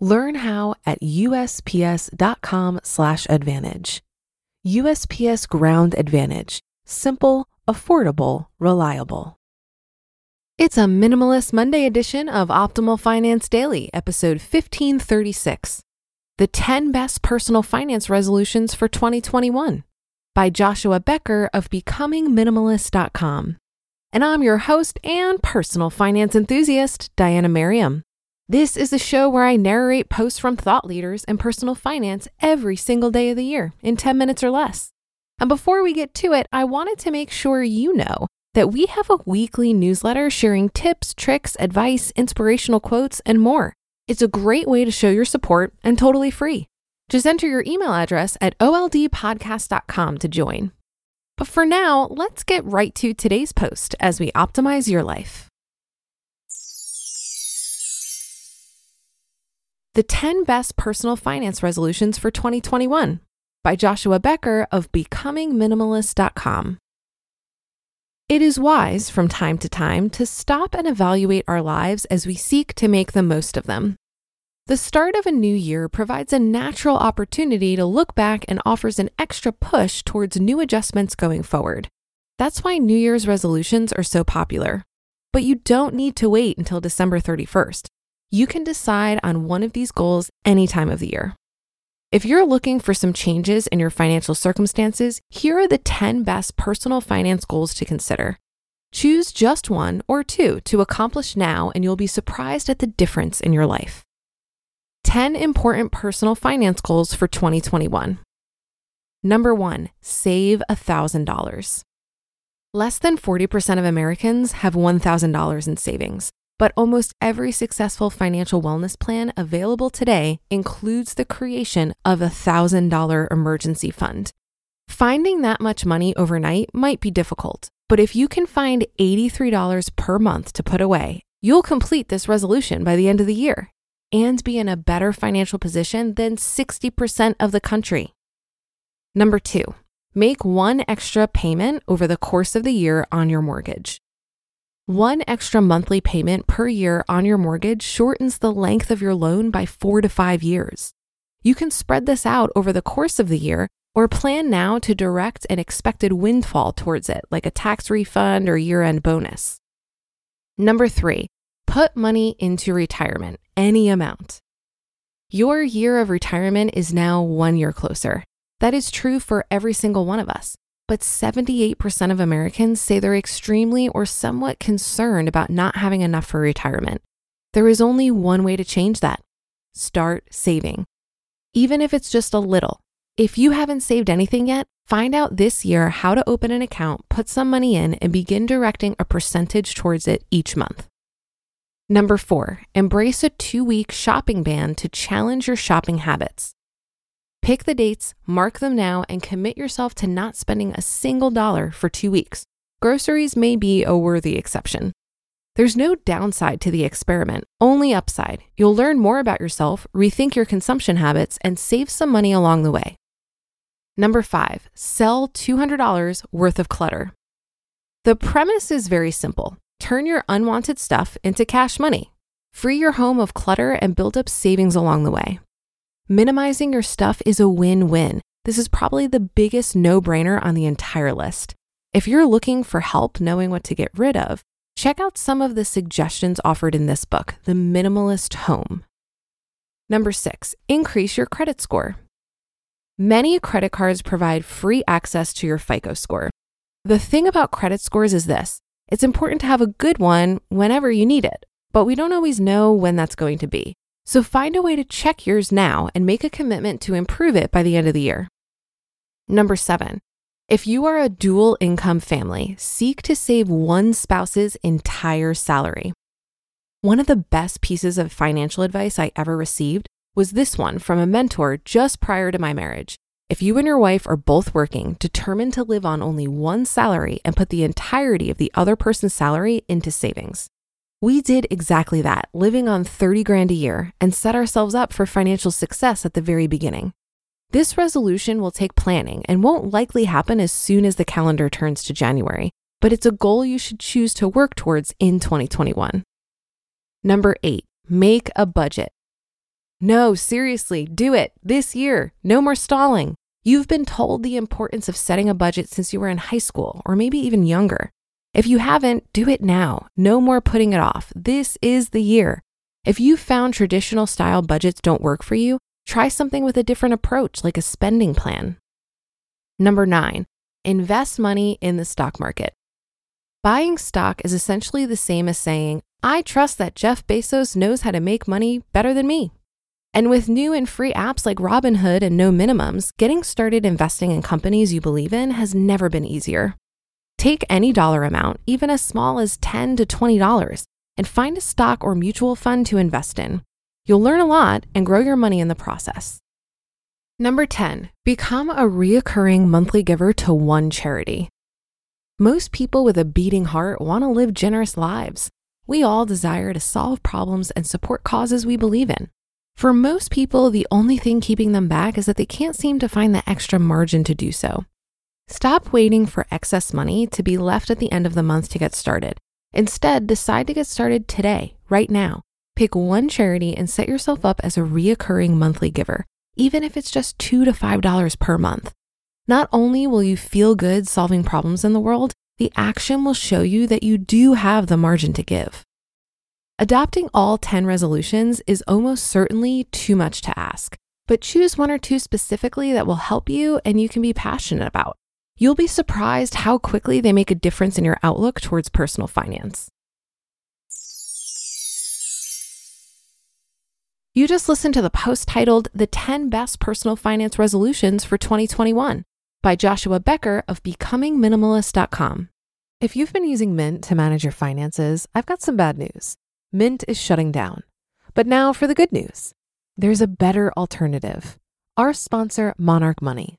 Learn how at usps.com/advantage. USPS Ground Advantage: simple, affordable, reliable. It's a minimalist Monday edition of Optimal Finance Daily, episode 1536. The 10 best personal finance resolutions for 2021 by Joshua Becker of becomingminimalist.com. And I'm your host and personal finance enthusiast, Diana Merriam. This is the show where I narrate posts from thought leaders in personal finance every single day of the year in 10 minutes or less. And before we get to it, I wanted to make sure you know that we have a weekly newsletter sharing tips, tricks, advice, inspirational quotes, and more. It's a great way to show your support and totally free. Just enter your email address at oldpodcast.com to join. But for now, let's get right to today's post as we optimize your life. The 10 Best Personal Finance Resolutions for 2021 by Joshua Becker of BecomingMinimalist.com. It is wise from time to time to stop and evaluate our lives as we seek to make the most of them. The start of a new year provides a natural opportunity to look back and offers an extra push towards new adjustments going forward. That's why New Year's resolutions are so popular. But you don't need to wait until December 31st you can decide on one of these goals any time of the year. If you're looking for some changes in your financial circumstances, here are the 10 best personal finance goals to consider. Choose just one or two to accomplish now, and you'll be surprised at the difference in your life. 10 important personal finance goals for 2021. Number one, save $1,000. Less than 40% of Americans have $1,000 in savings. But almost every successful financial wellness plan available today includes the creation of a $1,000 emergency fund. Finding that much money overnight might be difficult, but if you can find $83 per month to put away, you'll complete this resolution by the end of the year and be in a better financial position than 60% of the country. Number two, make one extra payment over the course of the year on your mortgage. One extra monthly payment per year on your mortgage shortens the length of your loan by four to five years. You can spread this out over the course of the year or plan now to direct an expected windfall towards it, like a tax refund or year end bonus. Number three, put money into retirement, any amount. Your year of retirement is now one year closer. That is true for every single one of us but 78% of Americans say they're extremely or somewhat concerned about not having enough for retirement. There is only one way to change that start saving. Even if it's just a little. If you haven't saved anything yet, find out this year how to open an account, put some money in, and begin directing a percentage towards it each month. Number four, embrace a two week shopping ban to challenge your shopping habits. Pick the dates, mark them now, and commit yourself to not spending a single dollar for two weeks. Groceries may be a worthy exception. There's no downside to the experiment, only upside. You'll learn more about yourself, rethink your consumption habits, and save some money along the way. Number five, sell $200 worth of clutter. The premise is very simple turn your unwanted stuff into cash money. Free your home of clutter and build up savings along the way. Minimizing your stuff is a win win. This is probably the biggest no brainer on the entire list. If you're looking for help knowing what to get rid of, check out some of the suggestions offered in this book, The Minimalist Home. Number six, increase your credit score. Many credit cards provide free access to your FICO score. The thing about credit scores is this it's important to have a good one whenever you need it, but we don't always know when that's going to be. So find a way to check yours now and make a commitment to improve it by the end of the year. Number seven, if you are a dual income family, seek to save one spouse's entire salary. One of the best pieces of financial advice I ever received was this one from a mentor just prior to my marriage. If you and your wife are both working, determine to live on only one salary and put the entirety of the other person's salary into savings. We did exactly that, living on 30 grand a year, and set ourselves up for financial success at the very beginning. This resolution will take planning and won't likely happen as soon as the calendar turns to January, but it's a goal you should choose to work towards in 2021. Number eight, make a budget. No, seriously, do it this year. No more stalling. You've been told the importance of setting a budget since you were in high school or maybe even younger. If you haven't, do it now. No more putting it off. This is the year. If you found traditional style budgets don't work for you, try something with a different approach like a spending plan. Number nine, invest money in the stock market. Buying stock is essentially the same as saying, I trust that Jeff Bezos knows how to make money better than me. And with new and free apps like Robinhood and no minimums, getting started investing in companies you believe in has never been easier. Take any dollar amount, even as small as $10 to $20, and find a stock or mutual fund to invest in. You'll learn a lot and grow your money in the process. Number 10, become a reoccurring monthly giver to one charity. Most people with a beating heart want to live generous lives. We all desire to solve problems and support causes we believe in. For most people, the only thing keeping them back is that they can't seem to find the extra margin to do so. Stop waiting for excess money to be left at the end of the month to get started. Instead, decide to get started today, right now. Pick one charity and set yourself up as a reoccurring monthly giver, even if it's just 2 to $5 per month. Not only will you feel good solving problems in the world, the action will show you that you do have the margin to give. Adopting all 10 resolutions is almost certainly too much to ask, but choose one or two specifically that will help you and you can be passionate about. You'll be surprised how quickly they make a difference in your outlook towards personal finance. You just listened to the post titled The 10 Best Personal Finance Resolutions for 2021 by Joshua Becker of BecomingMinimalist.com. If you've been using Mint to manage your finances, I've got some bad news. Mint is shutting down. But now for the good news there's a better alternative. Our sponsor, Monarch Money.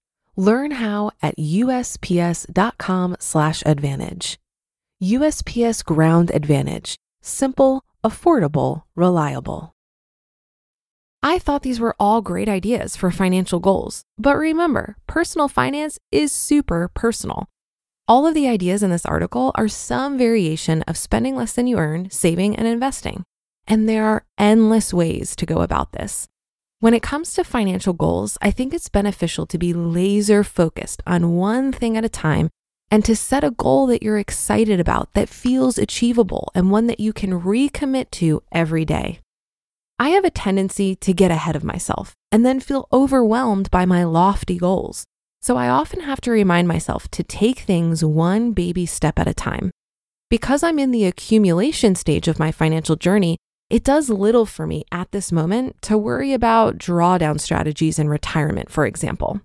Learn how at USPS.com/slash advantage. USPS Ground Advantage. Simple, affordable, reliable. I thought these were all great ideas for financial goals, but remember, personal finance is super personal. All of the ideas in this article are some variation of spending less than you earn, saving, and investing. And there are endless ways to go about this. When it comes to financial goals, I think it's beneficial to be laser focused on one thing at a time and to set a goal that you're excited about, that feels achievable, and one that you can recommit to every day. I have a tendency to get ahead of myself and then feel overwhelmed by my lofty goals. So I often have to remind myself to take things one baby step at a time. Because I'm in the accumulation stage of my financial journey, it does little for me at this moment to worry about drawdown strategies in retirement, for example.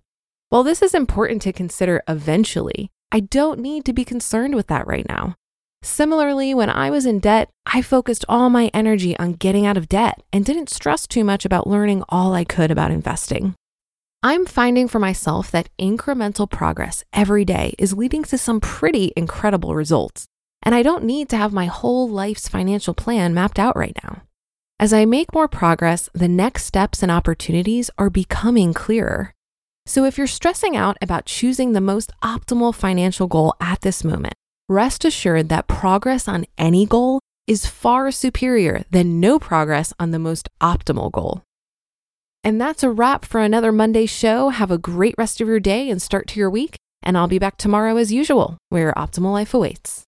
While this is important to consider eventually, I don't need to be concerned with that right now. Similarly, when I was in debt, I focused all my energy on getting out of debt and didn't stress too much about learning all I could about investing. I'm finding for myself that incremental progress every day is leading to some pretty incredible results and I don't need to have my whole life's financial plan mapped out right now. As I make more progress, the next steps and opportunities are becoming clearer. So if you're stressing out about choosing the most optimal financial goal at this moment, rest assured that progress on any goal is far superior than no progress on the most optimal goal. And that's a wrap for another Monday show. Have a great rest of your day and start to your week. And I'll be back tomorrow as usual, where your optimal life awaits.